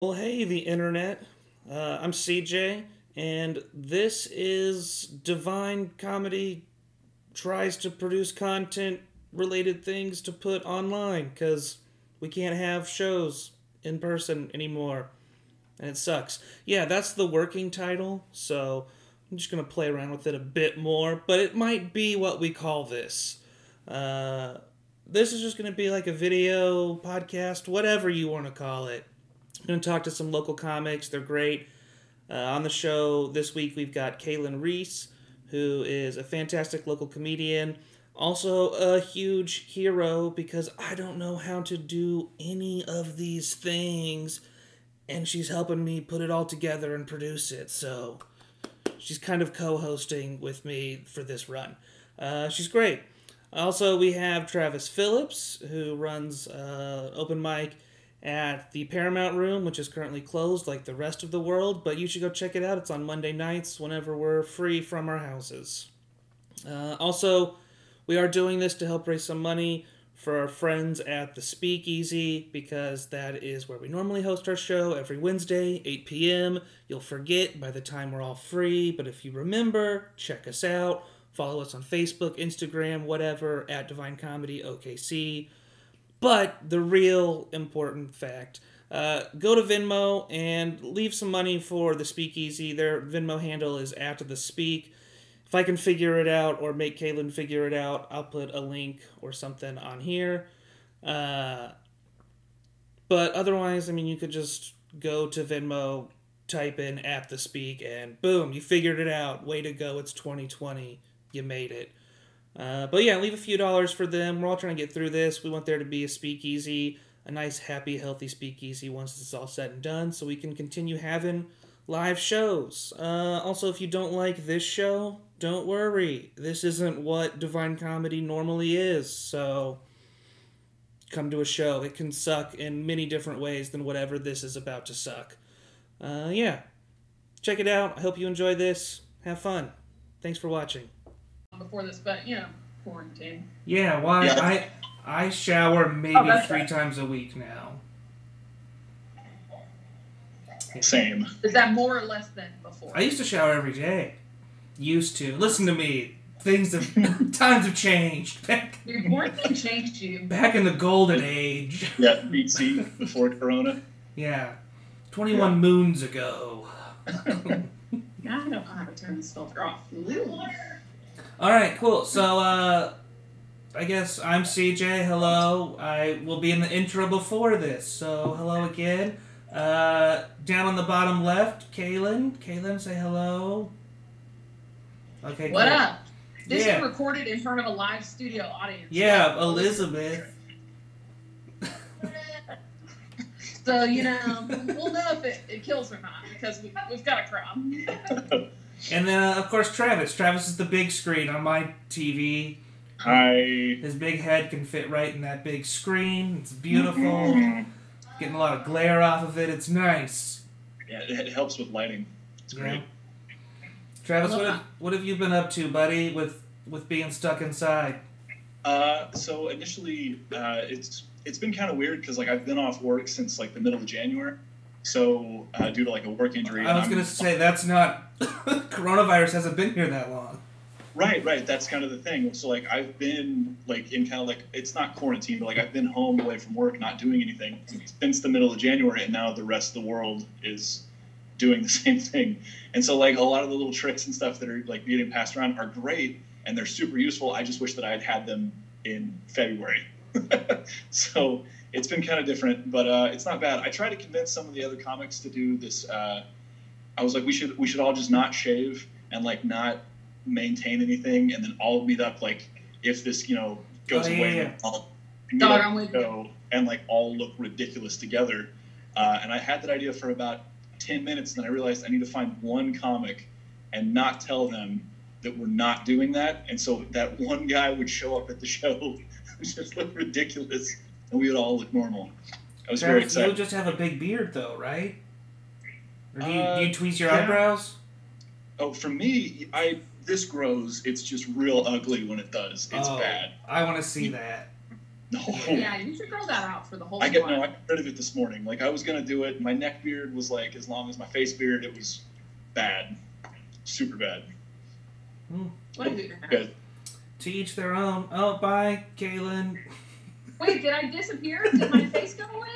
Well, hey, the internet. Uh, I'm CJ, and this is Divine Comedy tries to produce content related things to put online because we can't have shows in person anymore. And it sucks. Yeah, that's the working title, so I'm just going to play around with it a bit more, but it might be what we call this. Uh, this is just going to be like a video, podcast, whatever you want to call it. I'm going to talk to some local comics. They're great. Uh, on the show this week, we've got Kaylin Reese, who is a fantastic local comedian. Also, a huge hero because I don't know how to do any of these things, and she's helping me put it all together and produce it. So, she's kind of co hosting with me for this run. Uh, she's great. Also, we have Travis Phillips, who runs uh, open mic at the Paramount Room, which is currently closed like the rest of the world, but you should go check it out. It's on Monday nights whenever we're free from our houses. Uh, also, we are doing this to help raise some money for our friends at the Speakeasy because that is where we normally host our show every Wednesday, 8 p.m. You'll forget by the time we're all free, but if you remember, check us out. Follow us on Facebook, Instagram, whatever, at Divine Comedy OKC. But the real important fact uh, go to Venmo and leave some money for the Speakeasy. Their Venmo handle is at the Speak. If I can figure it out or make Kaylin figure it out, I'll put a link or something on here. Uh, but otherwise, I mean, you could just go to Venmo, type in at the Speak, and boom, you figured it out. Way to go! It's 2020. You made it. Uh, but yeah, leave a few dollars for them. We're all trying to get through this. We want there to be a speakeasy, a nice, happy, healthy speakeasy once this is all said and done, so we can continue having live shows. Uh, also, if you don't like this show, don't worry. This isn't what Divine Comedy normally is, so come to a show. It can suck in many different ways than whatever this is about to suck. Uh, yeah. Check it out. I hope you enjoy this. Have fun. Thanks for watching before this, but you know, quarantine. Yeah, why Yeah. I I shower maybe Oh, that's three right. times a week now. Same. Is that more or less than before? I used to shower every day. Used to. Listen to me. Things have times have changed. Back Your quarantine changed you. back in the golden age. Yeah, BC before Corona. Yeah. Twenty one moons ago. Now I know how to turn this filter off. Alright, cool. So uh I guess I'm CJ. Hello. I will be in the intro before this. So hello again. Uh down on the bottom left, Kaylin. Kaylin, say hello. Okay. What cool. up? This Yeah. is recorded in front of a live studio audience. Yeah, Elizabeth. So you know, we'll know if it, it kills or not because we, we've got a crowd. And then, uh, of course, Travis. Travis is the big screen on my TV. Hi. His big head can fit right in that big screen. It's beautiful. Getting a lot of glare off of it. It's nice. Yeah, it, it helps with lighting. It's Yeah. great. Travis, what have, what have you been up to, buddy, with with being stuck inside? Uh, so initially, uh, it's it's been kind of weird because like I've been off work since like the middle of January. So uh, due to like a work injury. I was gonna say that's not coronavirus hasn't been here that long. Right, right. That's kind of the thing. So like I've been like in kind of like it's not quarantine, but like I've been home away from work, not doing anything since the middle of January, and now the rest of the world is doing the same thing. And so like a lot of the little tricks and stuff that are like getting passed around are great and they're super useful. I just wish that I had had them in February. so it's been kind of different, but uh, it's not bad. I tried to convince some of the other comics to do this. Uh, I was like, we should we should all just not shave and like not maintain anything, and then all meet up like if this you know goes Oh, yeah, away, yeah. then all meet Dog, up I'm with you. go and like all look ridiculous together. Uh, and I had that idea for about ten minutes, and then I realized I need to find one comic and not tell them that we're not doing that. And so that one guy would show up at the show, just look ridiculous, and we would all look normal. I was very Travis, you excited. just have a big beard, though, right? Or do you, Uh, do you tweeze your yeah. eyebrows? Oh, for me, I this grows. It's just real ugly when it does. It's Oh, bad. I want to see that. No. Yeah, you should grow that out for the whole I get no. I got rid of it this morning. Like I was gonna do it. My neck beard was like as long as my face beard. It was bad, super bad. What is it? Good. To each their own. Oh, bye, Kaylin. Wait, did I disappear? Did my face go away?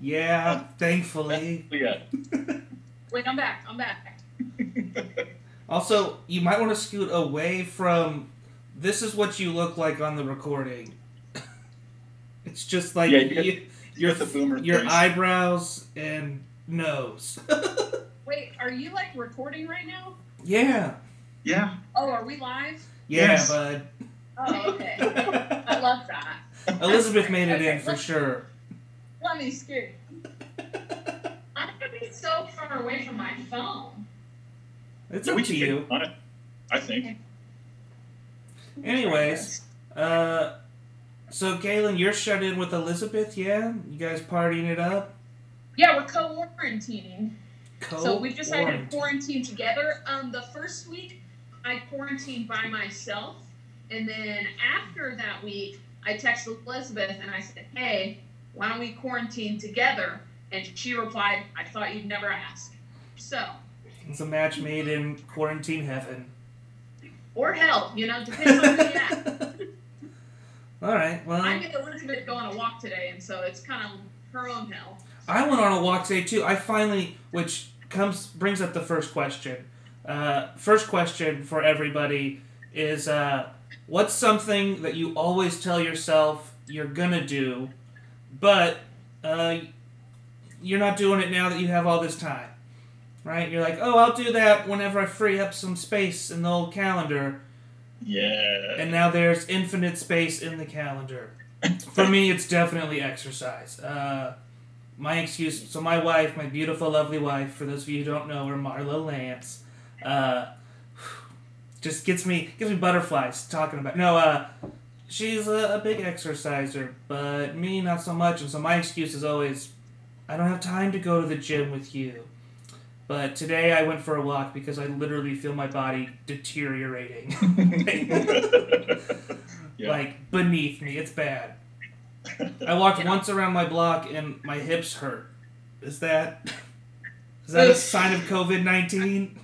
Yeah, thankfully. Yeah. Wait, I'm back. I'm back. Also, you might want to scoot away from. This is what you look like on the recording. it's just like Yeah, you got- you, You your the boomer your face. eyebrows and nose. Wait, are you like recording right now? yeah, Yeah. Oh, are we live? yeah, Yes. bud. Oh, okay. I love that. Elizabeth made it in for let's- sure. Let me scoot. I'm gonna be so far away from my phone. It's Yeah, up we to you. on it. I think. Anyways, uh, so Kaylin, you're shut in with Elizabeth, yeah? You guys partying it up? Yeah, we're co-quarantining. Co- So we've decided to quarantine together. Um, the first week, I quarantined by myself, and then after that week, I texted Elizabeth and I said, "Hey, why don't we quarantine together?" And she replied, "I thought you'd never ask." So, It's a match made in quarantine heaven. or hell, you know, depends on who you ask. All right. Well, I made Elizabeth go on a walk today, and so it's kind of her own hell. I went on a walk today too. I finally, which comes brings up the first question. Uh, first question for everybody is, uh, what's something that you always tell yourself you're gonna do, but uh, you're not doing it now that you have all this time, right? You're like, oh, I'll do that whenever I free up some space in the old calendar, Yeah. and now there's infinite space in the calendar. For me, it's definitely exercise. Uh, my excuse. So my wife, my beautiful, lovely wife, for those of you who don't know her, Marla Lance, uh, just gets me gives me butterflies talking about. No, uh, she's a, a big exerciser, but me not so much. And so my excuse is always, I don't have time to go to the gym with you. But today I went for a walk because I literally feel my body deteriorating. Yeah. like beneath me. It's bad. I walked once around my block and my hips hurt. Is that is that a sign of COVID nineteen?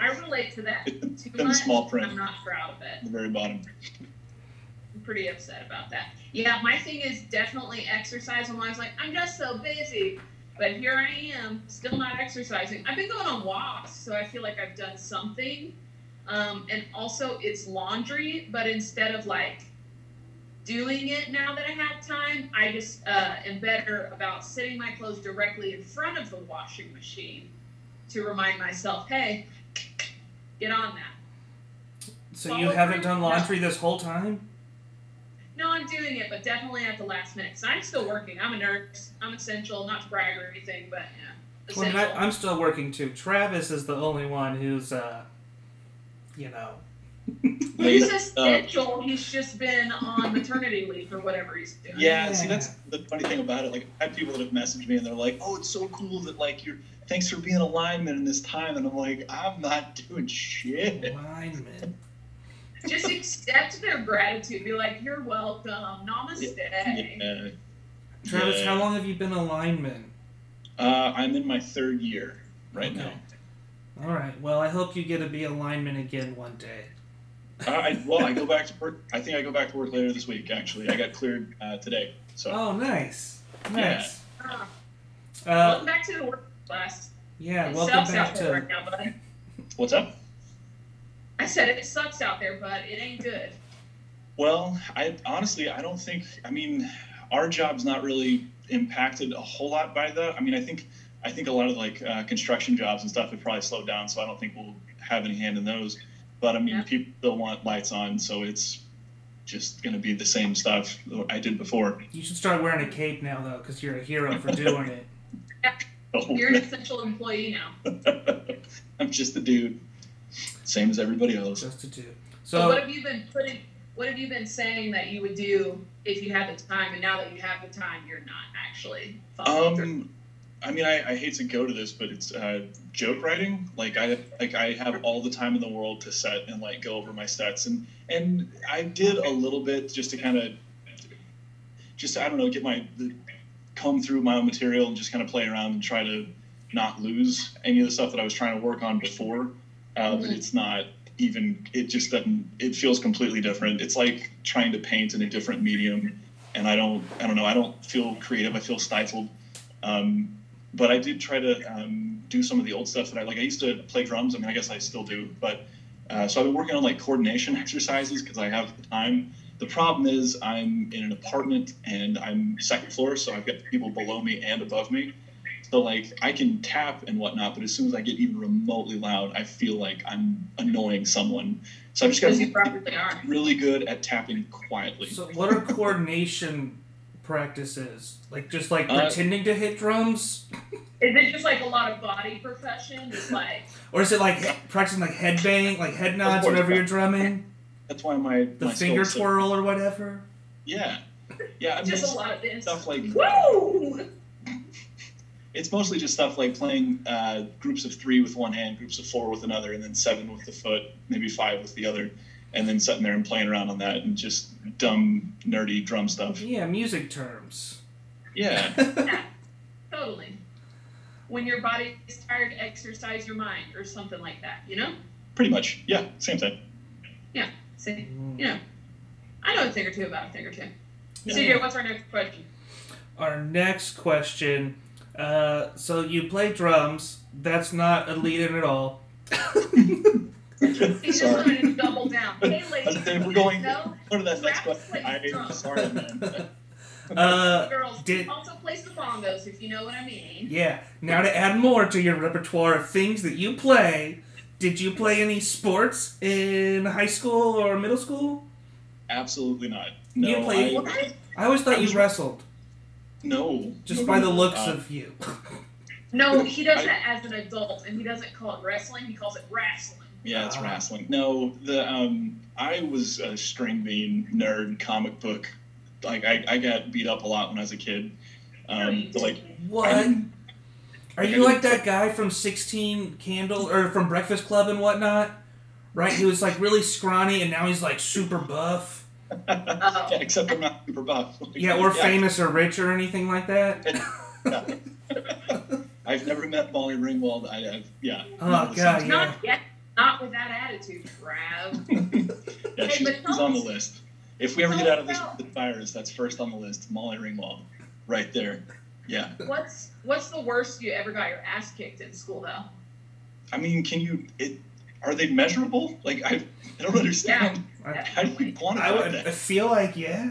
I relate to that too In much. small print. I'm not proud of it. the very bottom. I'm pretty upset about that. Yeah, my thing is definitely exercise. And I was like, I'm just so busy. But here I am, still not exercising. I've been going on walks, so I feel like I've done something. Um, and also, it's laundry, but instead of like doing it now that I have time, I just uh, am better about sitting my clothes directly in front of the washing machine to remind myself, hey, get on that. So you haven't done laundry this whole time? No, I'm doing it, but definitely at the last minute. Cause I'm still working. I'm a nurse. I'm essential. Not to brag or anything, but yeah, Well, I mean, essential. I'm still working too. Travis is the only one who's, uh, you know, he's Uh, essential. he's just been on maternity leave or whatever he's doing. Yeah, Yeah. see that's the funny thing about it. Like I have people that have messaged me and they're like, "Oh, it's so cool that like you're thanks for being a lineman in this time," and I'm like, "I'm not doing shit." lineman. Just accept their gratitude. Be like, you're welcome. Namaste. Yeah. Travis, Yeah. how long have you been a lineman? Uh, I'm in my third year right Okay. now. All right. Well, I hope you get to be a lineman again one day. Uh, I, well, I go back to work. I think I go back to work later this week. Actually, I got cleared uh, today. So Oh, nice. Nice. Ah, Uh, welcome back to the work class. yeah. it Welcome sucks back out there to. right now, bud. what's up? I said it sucks out there, but it ain't good. Well, I honestly I don't think I mean our job's not really impacted a whole lot by that. I mean I think I think a lot of like uh, construction jobs and stuff have probably slowed down, so I don't think we'll have any hand in those. But I mean Yeah. people still want lights on, so it's just gonna be the same stuff I did before. You should start wearing a cape now, though, because you're a hero for doing it. Oh, You're an essential employee now. I'm just a dude, same as everybody else. Just a dude. So, So what have you been putting? What have you been saying that you would do if you had the time, and now that you have the time, you're not actually following um, through? I mean, I, I hate to go to this, but it's uh, joke writing. Like I like I have all the time in the world to set and like go over my stats, and and I did a little bit just to kind of just I don't know, get my come through my own material and just kind of play around and try to not lose any of the stuff that I was trying to work on before. Uh, But Mhm. it's not even. It just doesn't. It feels completely different. It's like trying to paint in a different medium, and I don't. I don't know. I don't feel creative. I feel stifled. Um, but I did try to um, do some of the old stuff that I like. I used to play drums. I mean, I guess I still do. But uh, so I've been working on like coordination exercises because I have the time. The problem is I'm in an apartment and I'm second floor, so I've got people below me and above me. So like I can tap and whatnot, but as soon as I get even remotely loud, I feel like I'm annoying someone. So I've just got Because to be really good at tapping quietly. So, what are coordination practices? Like just like Uh, pretending to hit drums, Is it just like a lot of body profession? Just like or is it like he- practicing like head bang, like head nods course. whenever you're drumming, That's why my the my finger skills are- twirl or whatever? Yeah, yeah. I mean, just a lot of this. stuff like Woo! it's mostly just stuff like playing uh, groups of three with one hand, groups of four with another, and then seven with the foot, maybe five with the other, and then sitting there and playing around on that and just dumb, nerdy drum stuff. Yeah, music terms. Yeah, Yeah, totally. When your body is tired, exercise your mind, or something like that. You know? pretty much. Yeah, same thing. Yeah. Same. Mm. you know, I know a thing or two about a thing or two. Yeah. CJ, what's our next question? Our next question. Uh, so you play drums. That's not a lead in at all. He just Sorry. wanted to double down. Hey, ladies, Okay, we're going- no, Go to that next question. I'm sorry, man. Uh, girls did- also plays the bongos, if you know what I mean. yeah. Now to add more to your repertoire of things that you play, did you play any sports in high school or middle school? Absolutely not. No, You play- I, What? I always thought you wrestled, no. just No, by the looks Uh, of you. No, he does I- that as an adult, and he doesn't call it wrestling. He calls it wrestling. Yeah, it's Ah. wrestling. No, the um, I was a string bean nerd, comic book. Like I, I got beat up a lot when I was a kid. Um, but, like What? I'm- Are you like that guy from Sixteen Candle or from Breakfast Club and whatnot? Right? He was like really scrawny and now he's like super buff. Oh. yeah, except I'm not super buff. Like, Yeah, or famous or rich or anything like that. I've never met Molly Ringwald. I, I've yeah. Oh, no, this God, is- yeah. Not yet. With that attitude, Trav. yeah, Hey, she's, but she's on the list. If we ever get out of this about- virus, that's first on the list. Molly Ringwald, right there. Yeah. What's what's the worst you ever got your ass kicked in school though? I mean, can you? It, are they measurable? Like I, I don't understand. I, How do you quantify I would that? I feel like yeah.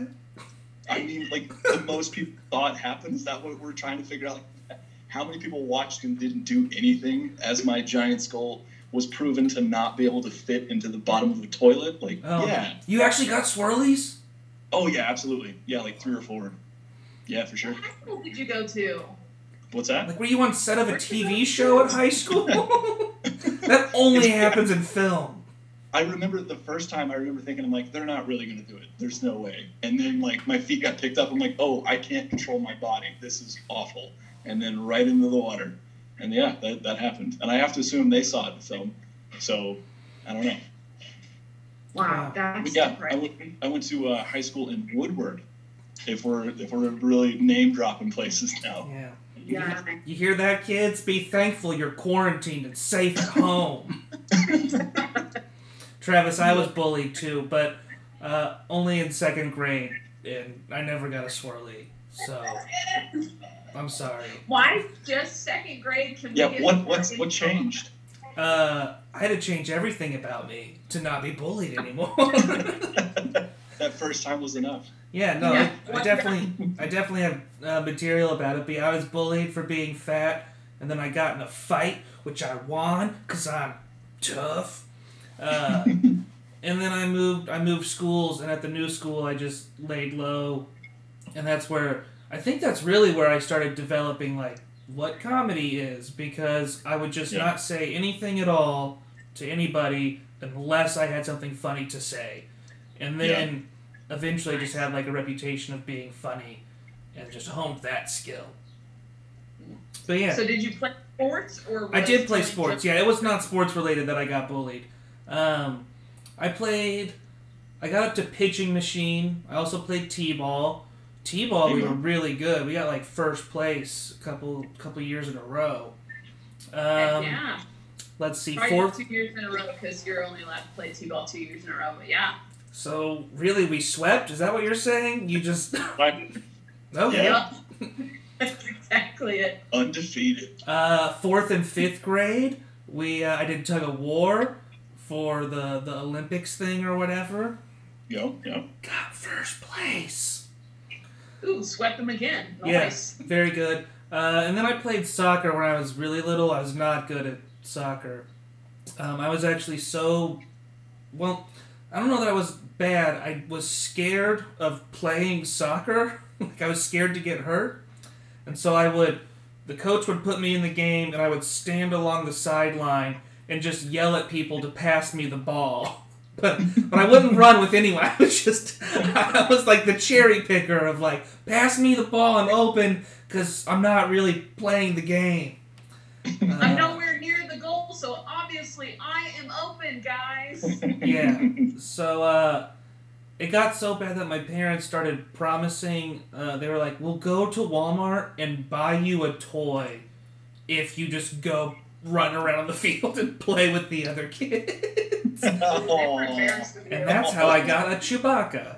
I mean, like the most people thought happened. Is that what we're trying to figure out? Like, how many people watched and didn't do anything as my giant skull was proven to not be able to fit into the bottom of the toilet? Like, Oh. yeah. You actually got swirlies? Oh yeah, absolutely. Yeah, like three or four. Yeah, for sure. What high school did you go to? What's that? Like were you on set of a TV show at high school? that only happens in film. I remember the first time. I remember thinking, I'm like, they're not really going to do it. There's no way. And then like my feet got picked up. I'm like, oh, I can't control my body. This is awful. And then right into the water. And yeah, that, that happened. And I have to assume they saw it in film. So I don't know. Wow, But that's yeah, I depressing. went, I went to uh, high school in Woodward. If we're if we're really name dropping places now. Yeah. Yeah. You hear that, kids? Be thankful you're quarantined and safe at home. Travis, I was bullied too, but uh, only in second grade, and I never got a swirly. So I'm sorry. Why just second grade can Yeah, we what what's what changed? Uh, I had to change everything about me to not be bullied anymore. that first time was enough. yeah, no, Yeah. I, I definitely, I definitely have uh, material about it. But I was bullied for being fat, and then I got in a fight, which I won because I'm tough. Uh, and then I moved, I moved schools, and at the new school, I just laid low, and that's where I think that's really where I started developing like what comedy is because I would just Yeah. not say anything at all to anybody unless I had something funny to say, and then eventually just had like a reputation of being funny, and just honed that skill. But yeah, So did you play sports or? I did play sports. Yeah, it was not sports related that I got bullied. Um, I played. I got up to pitching machine. I also played t-ball. T-ball, we T-ball. were really good. We got like first place a couple couple years in a row. Um, yeah. Let's see, Probably fourth. two years in a row because you're only allowed to play T-ball two years in a row. But yeah. So really, we swept. Is that what you're saying? You just I'm okay. Yeah. That's exactly it. undefeated. Uh, fourth and fifth grade, we uh, I did tug of war for the the Olympics thing or whatever. Yo, yo. Got first place. Ooh, swept them again. Yeah. Nice. Very good. Uh, and then I played soccer when I was really little. I was not good at soccer. Um, I was actually so well. I don't know that I was bad. I was scared of playing soccer. like I was scared to get hurt, and so I would. The coach would put me in the game, and I would stand along the sideline and just yell at people to pass me the ball. But but I wouldn't run with anyone. I was just I was like the cherry picker of like pass me the ball. I'm open because I'm not really playing the game. I'm Uh, nowhere near the goal, so obviously I am open, guys. yeah. So uh, it got so bad that my parents started promising. Uh, they were like, "We'll go to Walmart and buy you a toy if you just go run around the field and play with the other kids." Aw. and that's how I got a Chewbacca.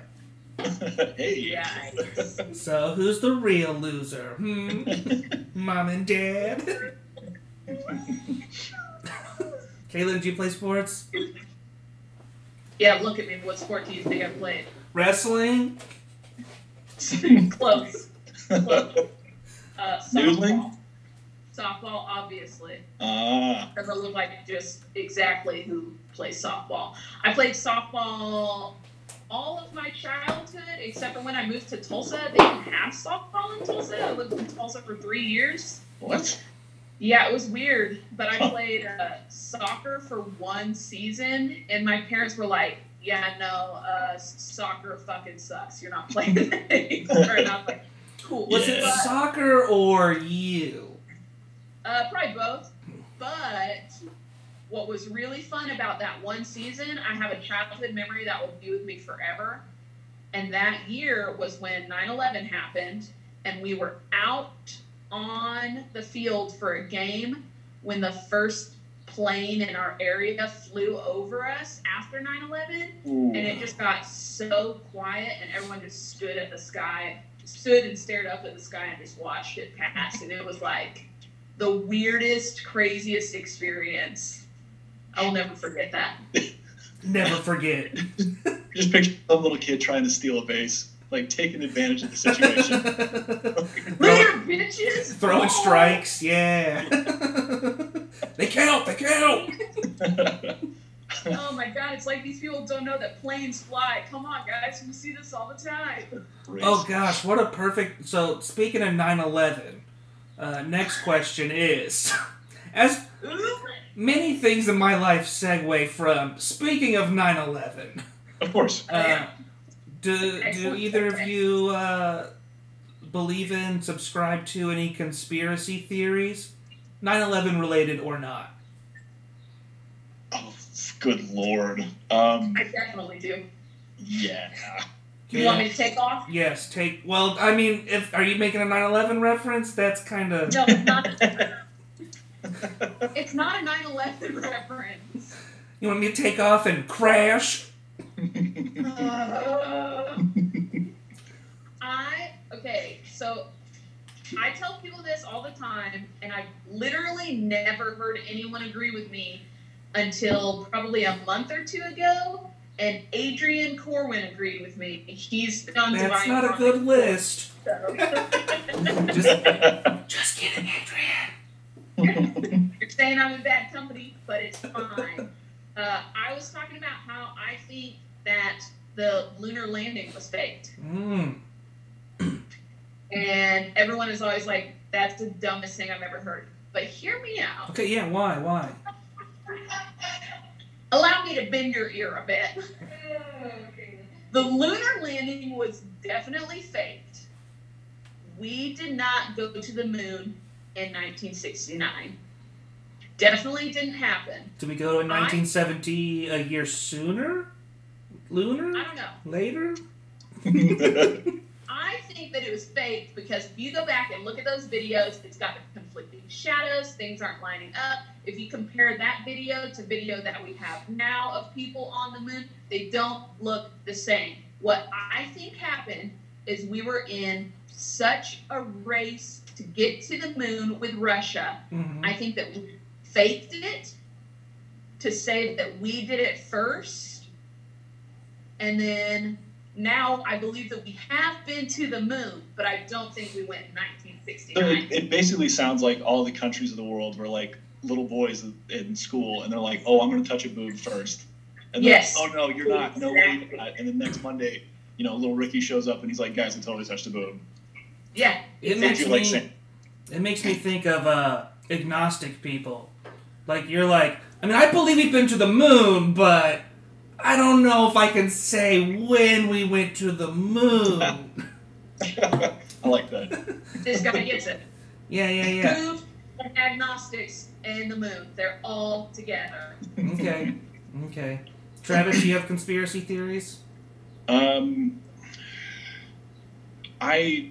hey. So who's the real loser? Hmm? Mom and Dad. Kaylin, do you play sports? Yeah, look at me. What sport do you think I played? Wrestling? Close. Close. Uh, Noodling? Softball. Softball, obviously. ah. Because I look like just exactly who plays softball. I played softball all of my childhood, except for when I moved to Tulsa. They didn't have softball in Tulsa. I lived in Tulsa for three years. What? Yeah, it was weird, but I Huh. played uh, soccer for one season, and my parents were like, "Yeah, no, uh, soccer fucking sucks. You're not playing it." anymore." and I was like, "Cool." Was it soccer or you? Uh, probably both. But what was really fun about that one season, I have a childhood memory that will be with me forever. And that year was when 9 11 happened, and we were out on the field for a game when the first plane in our area flew over us after 9 11 and it just got so quiet and everyone just stood at the sky stood and stared up at the sky and just watched it pass and it was like the weirdest craziest experience i will never forget that Never forget. Just picture some little kid trying to steal a base, like taking advantage of the situation. later bitches Throwing Oh! strikes, yeah. they count, they count. oh my god it's like these people don't know that planes fly come on guys we see this all the time Oh gosh, what a perfect. So, speaking of 9 11, uh, next question is As many things in my life segue from speaking of 9 11, of course. uh, do, do either of you uh, believe in, subscribe to any conspiracy theories? 9 11 related or not? Oh, good lord. Um, i definitely do yeah. You want me to take off Yes, take. Well, I mean, if are you making a 9/11 reference? That's kind of. no it's not it's not a 9-11 reference You want me to take off and crash? Uh, I okay, so I tell people this all the time, and I've literally never heard anyone agree with me until probably a month or two ago. And Adrian Corwin agreed with me. He's been That's Divine not a good list. so- Just kidding, Adrian. You're saying I'm in bad company, but it's fine. Uh, I was talking about how I think that the lunar landing was faked. Mm. And everyone is always like, that's the dumbest thing I've ever heard. But hear me out. Okay, yeah. Why? Why? Allow me to bend your ear a bit. Oh, the lunar landing was definitely faked. We did not go to the moon in 1969. Definitely didn't happen. Did we go in 1970 a year sooner? Lunar? I don't know. Later? I think that it was faked because if you go back and look at those videos, it's got the conflicting shadows, things aren't lining up. If you compare that video to video that we have now of people on the moon, they don't look the same. What I think happened is we were in such a race to get to the moon with Russia. Mhm. I think that we faked it to say that we did it first. And then now I believe that we have been to the moon, but I don't think we went in So it, it basically sounds like all the countries of the world were like little boys in school, and they're like, "Oh, I'm going to touch a boob first. and they're Yes. like, "Oh no, you're not. No way, you're not." And then next Monday, you know, little Ricky shows up and he's like, "Guys, I totally touched a boob." Yeah, It makes you me. like saying? It makes me think of uh, agnostic people. Like you're like, I mean, I believe we've been to the moon, but I don't know if I can say when we went to the moon. I like that. this guy gets it. yeah, yeah, yeah. Boobs, agnostics, and the moon. They're all together. Okay, okay. Travis, do you have conspiracy theories? Um, I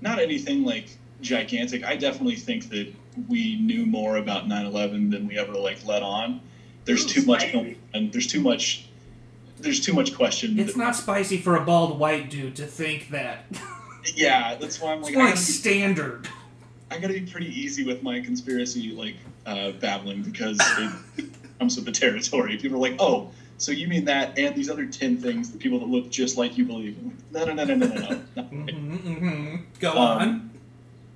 not anything like gigantic. I definitely think that we knew more about 9/11 than we ever like let on. There's Ooh, too much spicy. going and there's too much there's too much question. It's not spicy for a bald white dude to think that. yeah, that's why I'm It's like I like gotta, be, standard. I gotta be pretty easy with my conspiracy like uh, babbling because it comes with the territory. People are like, oh, so you mean that and these other ten things, the people that look just like you believe. I'm like, no, no, no, no, no, no, no. hmm hmm Go Um, on.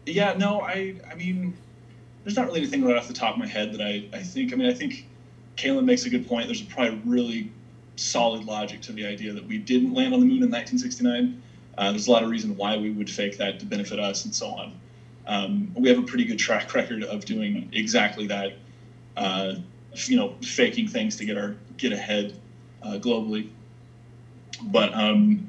Yeah, no, I I mean, there's not really anything right off the top of my head that I, I think. I mean, I think Kaylin makes a good point. There's probably really solid logic to the idea that we didn't land on the moon in 1969. Uh, there's a lot of reason why we would fake that to benefit us and so on. Um, we have a pretty good track record of doing exactly that. Uh, you know, faking things to get our get ahead uh, globally. But um,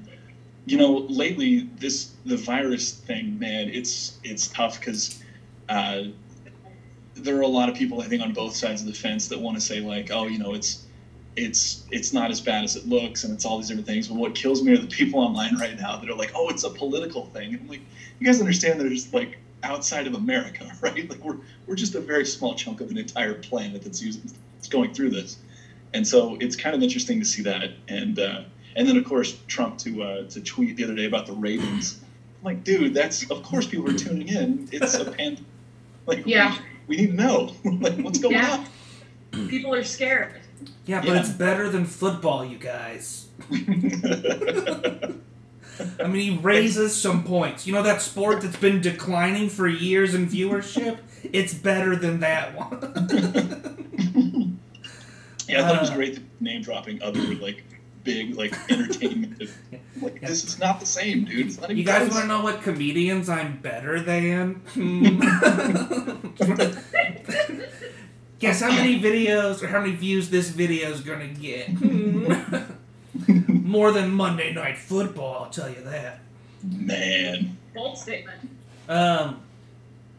you know, lately this the virus thing, man, it's it's tough because uh, there are a lot of people I think on both sides of the fence that want to say like, oh, you know, it's it's it's not as bad as it looks, and it's all these different things. But what kills me are the people online right now that are like, oh, it's a political thing. And I'm like, you guys understand that there's like outside of America, right? Like we're we're just a very small chunk of an entire planet that's using that's going through this, and so it's kind of interesting to see that. And uh, and then of course Trump to uh, to tweet the other day about the ratings. I'm like, dude, that's of course people are tuning in. It's a pandemic Like, Yeah. we, we need to know like what's going Yeah. People are scared. Yeah, but yeah. it's better than football, you guys. I mean, he raises some points. You know that sport that's been declining for years in viewership? It's better than that one. yeah, I thought it was Uh, great name dropping other like big like entertainment. like this is not the same, dude. It's not even you guys want to know what comedians I'm better than? Guess how many videos or how many views this video is gonna get? Hmm. More than Monday Night Football, I'll tell you that. Man, Bold statement. Um,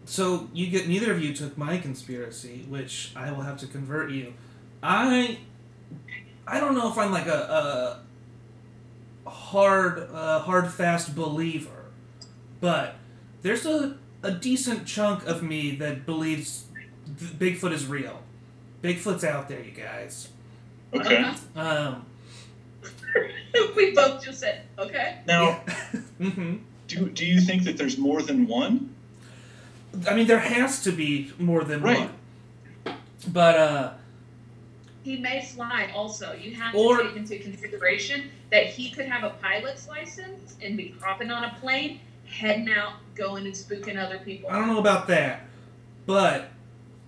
so you get neither of you took my conspiracy, which I will have to convert you. I, I don't know if I'm like a, a hard, uh, hard fast believer, but there's a a decent chunk of me that believes th- Bigfoot is real. Bigfoot's out there, you guys. okay. Um, we both just said, okay. Now, hmm do do you think that there's more than one? I mean, there has to be more than Right. one. But uh, He may fly also. You have Or- to take into consideration that he could have a pilot's license and be hopping on a plane, heading out, going and spooking other people. I don't know about that, but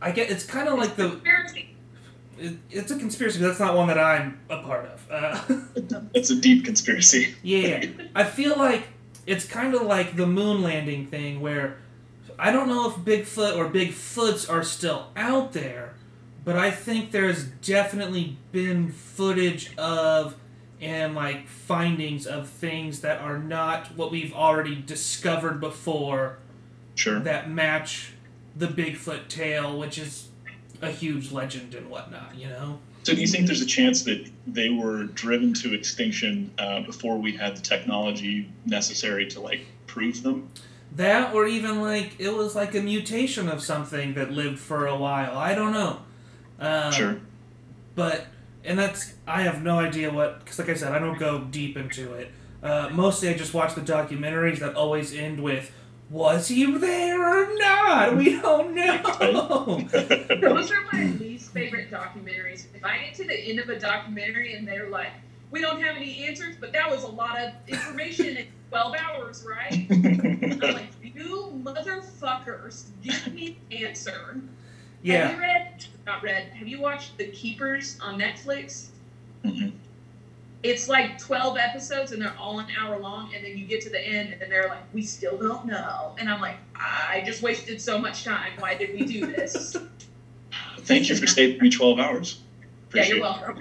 I get it's kind of like the Conspiracy. it, it's a conspiracy. But that's not one that I'm a part of. Uh, It's a deep conspiracy. yeah, I feel like it's kind of like the moon landing thing, where I don't know if Bigfoot or Bigfoots are still out there, but I think there's definitely been footage of and like findings of things that are not what we've already discovered before Sure. that match the Bigfoot tale, which is a huge legend and whatnot. You know. So do you think there's a chance that they were driven to extinction uh, before we had the technology necessary to like prove them? That, or even like it was like a mutation of something that lived for a while. I don't know. Um, Sure. But and that's I have no idea what because like I said I don't go deep into it. Uh, mostly I just watch the documentaries that always end with was he there or not? We don't know. Those are my least favorite documentaries. If I get to the end of a documentary and they're like, we don't have any answers, but that was a lot of information in 12 hours, right? I'm like, you motherfuckers, give me an answer. Have yeah. you read, not read, have you watched The Keepers on Netflix? Mhm. It's like 12 episodes and they're all an hour long, and then you get to the end and they're like, we still don't know. And I'm like, I just wasted so much time. Why did we do this? Thank you for saving me 12 hours. yeah, you're it. welcome.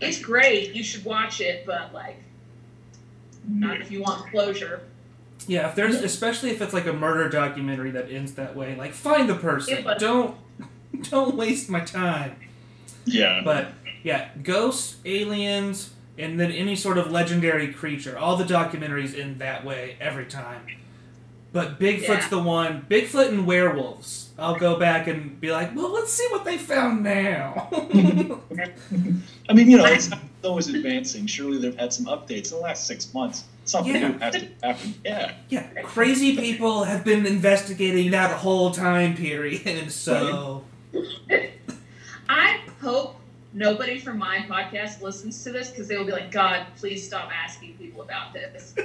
It's great. You should watch it, but like, not if you want closure. Yeah, if there's especially if it's like a murder documentary that ends that way, like find the person. Yeah, but- Don't don't waste my time. Yeah. But yeah, ghosts, aliens, and then any sort of legendary creature. All the documentaries in that way every time. But Bigfoot's Yeah. the one. Bigfoot and werewolves. I'll go back and be like, well, let's see what they found now. I mean, you know, it's not always advancing. Surely they've had some updates in the last six months. Something Yeah. new has to happen. Yeah. yeah, crazy people have been investigating that whole time period. So I hope nobody from my podcast listens to this because they will be like, God, please stop asking people about this.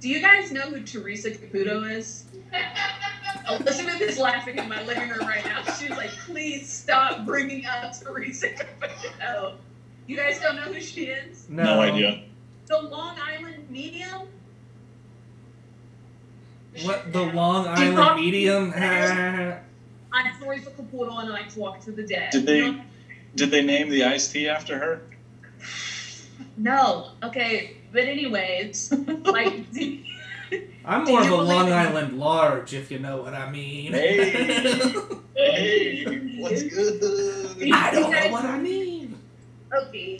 Do you guys know who Teresa Caputo is? Elizabeth is laughing in my living room right now. She's like, please stop bringing up Teresa Caputo. You guys don't know who she is? no, No, idea. The Long Island medium? What the Long Island medium? I'm sorry for Caputo and I talk to the dead. Did they- You Did they name the iced tea after her? No. Okay. But anyways, like, I'm more of a Long in- Island large, if you know what I mean. Hey. Hey, what's good? I don't know what I mean. okay.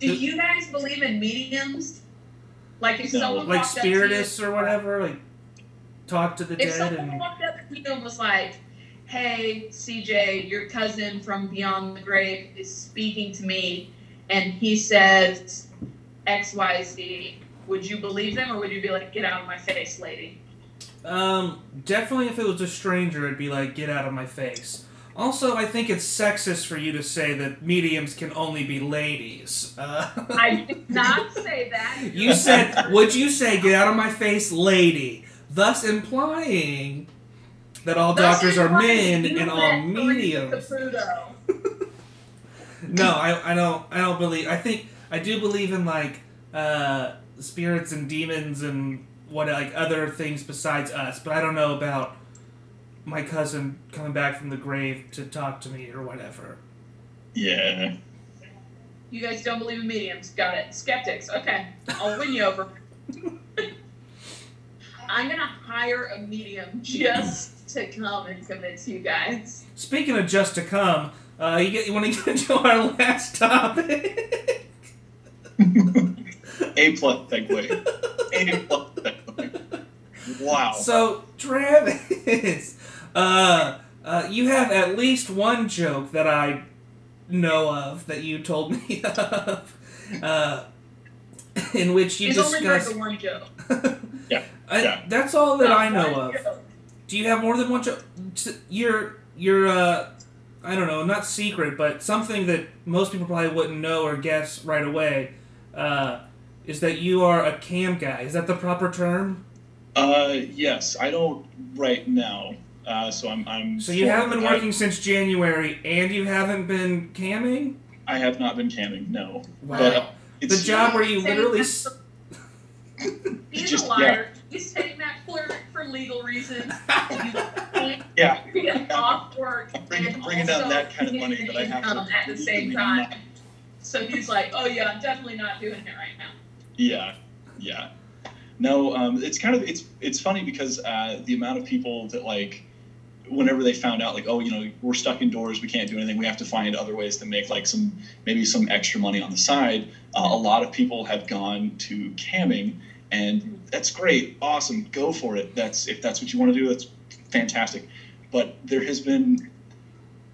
do you guys believe in mediums? Like if No. someone Like up to you- spiritists or whatever, like talk to the If dead someone and walked up to you and was like, "Hey, CJ, your cousin from beyond the grave is speaking to me, and he says X, Y, Z," would you believe them or would you be like, "Get out of my face, lady"? um definitely if it was a stranger it'd be like get out of my face. Also, I think it's sexist for you to say that mediums can only be ladies. Uh, I did not say that. you said, would you say get out of my face, lady? Thus implying that all Thus doctors are men and all mediums. No, I, I don't I don't believe I think I do believe in like uh spirits and demons and what like other things besides us, but I don't know about my cousin coming back from the grave to talk to me or whatever. Yeah. You guys don't believe in mediums. Got it. Skeptics. Okay. I'll win you over. I'm going to hire a medium just to come and convince you guys. Speaking of just to come, uh, you get you want to get into our last topic? A plus segue. A plus segue. Wow. So Travis, uh, uh, you have at least one joke that I know of that you told me of, uh, in which you He's only heard discussed. the one joke. Yeah, I, yeah. That's all that I know One of. joke. Do you have more than one joke? Your your uh, I don't know, not secret, but something that most people probably wouldn't know or guess right away, uh, is that you are a cam guy. Is that the proper term? Uh, yes, I don't right now. Uh, so I'm. I'm So you haven't been I- working since January, and you haven't been camming. I have not been camming. No. Wow. But uh, the job where you literally. He's just- a liar. He's saying that for, for legal reasons. Can't Yeah. off work I'm bringing- down that kind of money that I have to- at the same time. So he's like, oh yeah, I'm definitely not doing it right now. Yeah, yeah. No, um, it's kind of it's it's funny because uh, the amount of people that like whenever they found out like oh you know we're stuck indoors we can't do anything we have to find other ways to make like some maybe some extra money on the side uh, a lot of people have gone to camming and that's great awesome go for it. That's if that's what you want to do that's fantastic. But there has been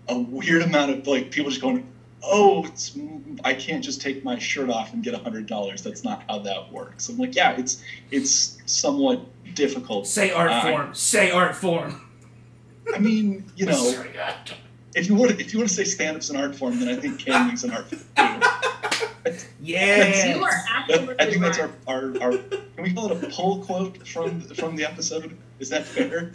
a weird amount of like people just going oh it's i can't just take my shirt off and get a hundred dollars. That's not how that works. I'm like yeah it's it's somewhat difficult. Say art Uh, form. Say art form. i mean you know if you want to, if you want to say stand-up's an art form, then I think camming's an art form too. Yeah. You are absolutely I think that's right. our, our, our can we call it a pull quote from from the episode? Is that fair?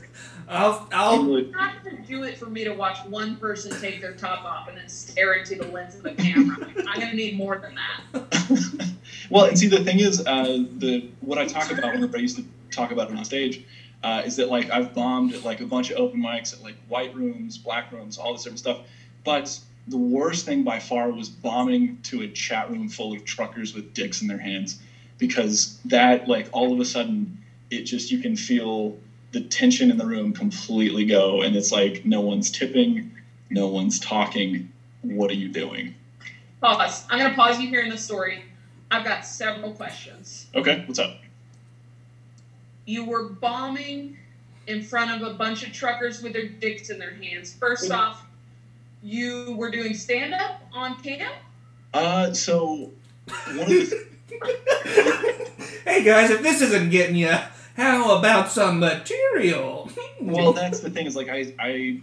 I'll I'll Totally. not to do it for me to watch one person take their top off and then stare into the lens of the camera. I'm gonna need more than that. well, and see, the thing is, uh, the what I talk about whenever I used to talk about it on stage uh, is that like I've bombed at like a bunch of open mics at like white rooms, black rooms, all this different stuff. But the worst thing by far was bombing to a chat room full of truckers with dicks in their hands, because that like all of a sudden it just you can feel the tension in the room completely go, and it's like no one's tipping, no one's talking. What are you doing? Pause. I'm gonna pause you here in the story. I've got several questions. Okay, what's up? You were bombing in front of a bunch of truckers with their dicks in their hands. First off, you were doing stand up on camp? Uh, so one of the Hey guys, if this isn't getting you, how about some material? well, that's the thing is like I I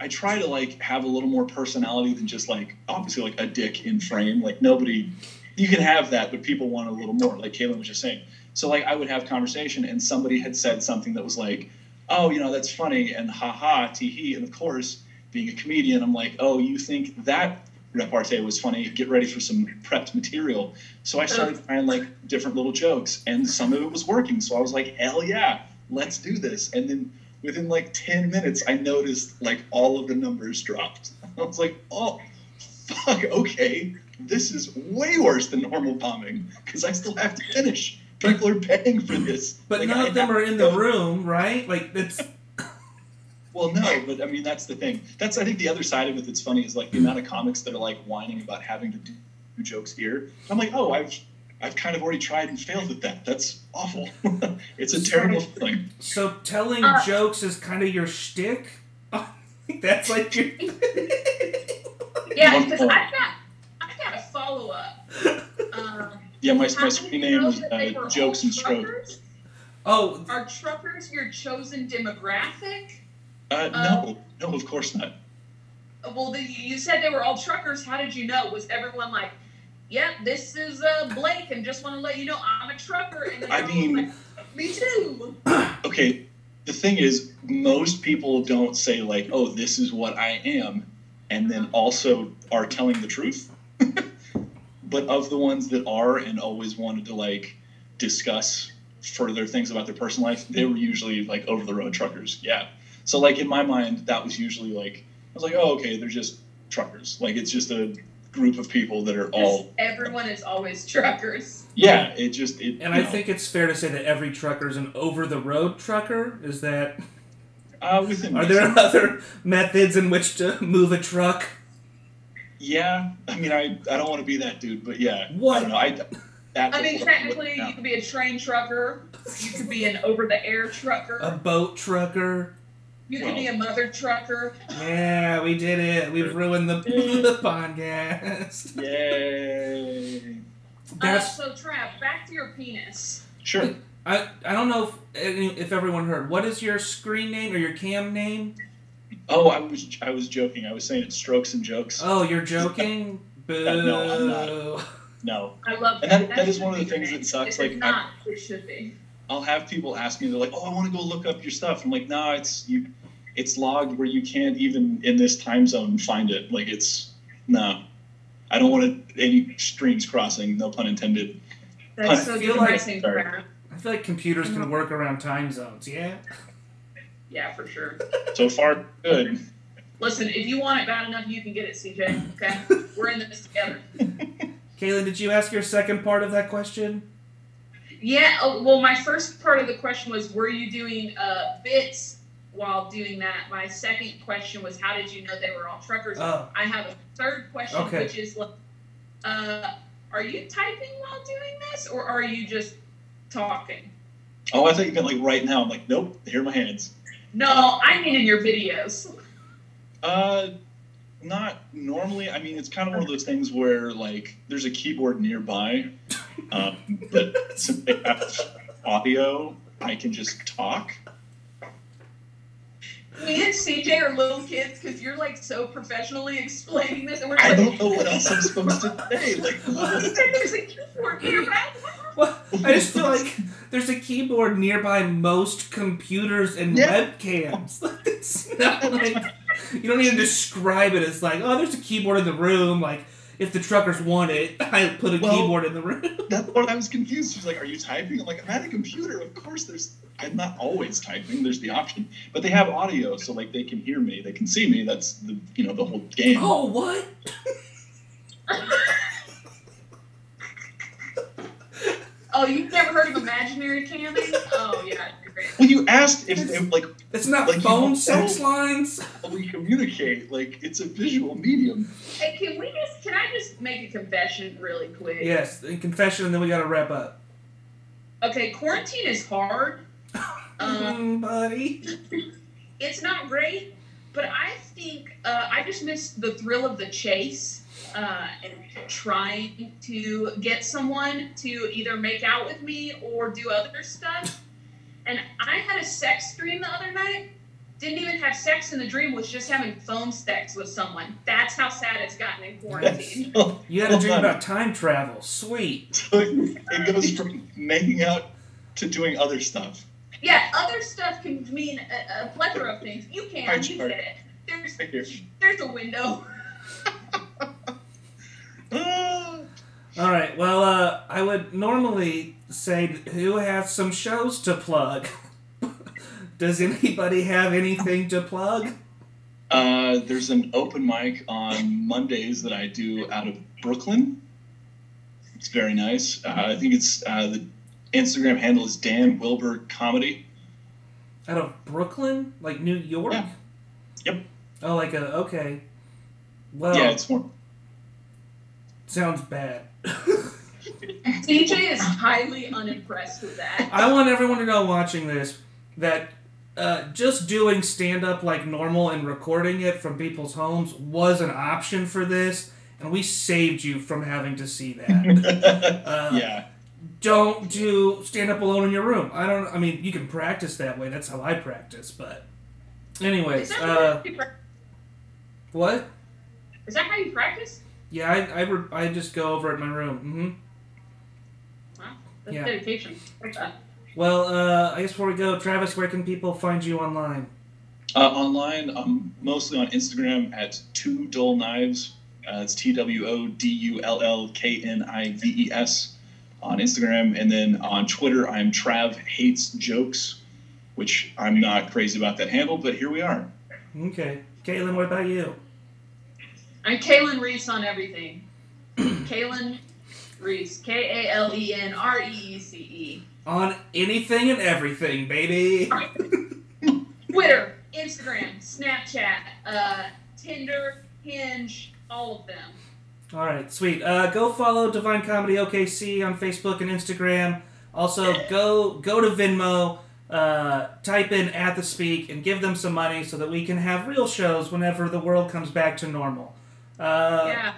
I try to like have a little more personality than just like obviously like a dick in frame. Like nobody, you can have that, but people want a little more. Like Kaylin was just saying. So like I would have conversation, and somebody had said something that was like, "Oh, you know, that's funny," and "Ha ha, tee hee," and of course, being a comedian, I'm like, "Oh, you think that repartee was funny? Get ready for some prepped material." So I started trying like different little jokes, and some of it was working. So I was like, "Hell yeah, let's do this!" And then within like 10 minutes, I noticed like all of the numbers dropped. I was like, "Oh, fuck, okay, this is way worse than normal bombing because I still have to finish." People are paying for this. But Like, none I of them are in the room, right? Like it's Well, no, but I mean that's the thing. That's I think the other side of it that's funny is like the amount of comics that are like whining about having to do jokes here. I'm like, oh, I've I've kind of already tried and failed at that. That's awful. it's a terrible thing. so telling Uh. jokes is kind of your shtick. That's like your. Yeah, One because point. I've got I've got a follow up. Um, Yeah, my, my screen name is that they were uh, Jokes and Stroke. truckers? oh, Are truckers your chosen demographic? Uh, no, no, of course not. Well, the, you said they were all truckers. How did you know? Was everyone like, "Yep, this is uh, Blake, and just want to let you know I'm a trucker"? And I mean- like, "Me too." Okay, the thing is, most people don't say like, "Oh, this is what I am," and then also are telling the truth. but of the ones that are and always wanted to like discuss further things about their personal life, they were usually like over the road truckers. Yeah. So like in my mind, that was usually like I was like, "Oh, okay, they're just truckers. Like it's just a group of people that are all." Everyone is always truckers. Yeah, it just it. and I know, think it's fair to say that every trucker is an over-the-road trucker. Is that? uh, within Are reason. there other methods in which to move a truck? Yeah, I mean, I, I don't want to be that dude, but yeah, What? I don't know. I, that, I mean, technically, you could be a train trucker. You could be an over-the-air trucker. A boat trucker? You could be a mother trucker. Yeah, we did it. We've ruined the, the podcast. Yay! Uh, That's so, Trav, back to your penis. Sure. I, I don't know if if everyone heard. What is your screen name or your cam name? Oh, I was I was joking. I was saying it's strokes and jokes. Oh, you're joking. Boo. no, I'm not. No, I love And that. that- that is one of the things great. that sucks, If like, it's I- not, it should be. I'll have people ask me. They're like, "Oh, I want to go look up your stuff." I'm like, "No, it's you. It's logged where you can't even in this time zone find it. Like it's no. I don't want it, any streams crossing. No pun intended. That's so I feel like- Sorry. I feel like computers can work around time zones. Yeah. Yeah, for sure. So far, good. Listen, if you want it bad enough, you can get it, CJ. Okay, we're in this together. Kaylin, did you ask your second part of that question? Yeah. Oh, well, my first part of the question was, were you doing uh, bits while doing that. My second question was, how did you know they were all truckers? Oh. I have a third question, Okay. which is, like, uh, are you typing while doing this, or are you just talking? Oh, I thought you meant like right now. I'm like, nope. Here are my hands. No, I mean in your videos. Uh, not normally. I mean, it's kind of one of those things where like there's a keyboard nearby, um, but since they have audio, I can just talk. Me and CJ are little kids because you're like so professionally explaining this, and we're I like, don't know what else I'm supposed to say. Like, there's a keyboard nearby. Well, I just feel like there's a keyboard nearby most computers and Yeah. webcams. It's not like you don't even describe it as like, oh, there's a keyboard in the room. Like, if the truckers want it, I put a Well- keyboard in the room. that's what I was confused. She's like, "Are you typing?" I'm like, "I'm at a computer. Of course, there's. I'm not always typing. There's the option, but they have audio, so like they can hear me, they can see me. That's the you know the whole game. Oh, what? Oh, you've never heard of imaginary camming? Oh yeah, you're great. Well, you asked if, if like It's not Like, you phone don't sex know. lines. we communicate. Like it's a visual medium. Hey, can we just? Can I just make a confession really quick? Yes, in confession, and then we gotta wrap up. Okay, quarantine is hard. Um, Mm, buddy. it's not great, but I think uh, I just miss the thrill of the chase uh, and trying to get someone to either make out with me or do other stuff. And I had a sex dream the other night. Didn't even have sex in the dream, was just having phone sex with someone. That's how sad it's gotten in quarantine. You had a dream about time travel. Sweet. So it goes from making out to doing other stuff. yeah, other stuff can mean a, a plethora of things. You can, Pie you chart. get it. There's, there's a window. Ah. All right. Well, uh, I would normally say who has some shows to plug. Does anybody have anything to plug? Uh, there's an open mic on Mondays that I do out of Brooklyn. It's very nice. Uh, I think it's uh, the Instagram handle is Dan Wilbur Comedy. Out of Brooklyn, like New York. Yeah. Yep. Oh, like a okay. Well, yeah, it's more. sounds bad. DJ is highly unimpressed with that. I want everyone to know watching this that uh, just doing stand up like normal and recording it from people's homes was an option for this, and we saved you from having to see that. Uh, yeah. Don't do stand up alone in your room. I don't. I mean, you can practice that way. That's how I practice. But, Is anyways, that, uh, how you prac- what? is that how you practice? Yeah, I I, re- I just go over at my room. hmm Wow, that's Yeah. dedication. Like that. Well, uh, I guess before we go, Travis, where can people find you online? Uh, online, I'm mostly on Instagram at Two Dull Knives. Uh, it's T W O D U L L K N I V E S on Instagram. And then on Twitter, I'm Trav Hates Jokes, which I'm not crazy about that handle, but here we are. Okay, Kaylin, what about you? I'm Kaylin Reece on everything. Kaylin Reece. K A L E N R E E C E. On anything and everything, baby. Twitter, Instagram, Snapchat, uh, Tinder, Hinge, all of them. All right, sweet. Uh, go follow Divine Comedy OKC on Facebook and Instagram. Also, go go to Venmo, uh, type in at the speak, and give them some money so that we can have real shows whenever the world comes back to normal. Uh, yeah.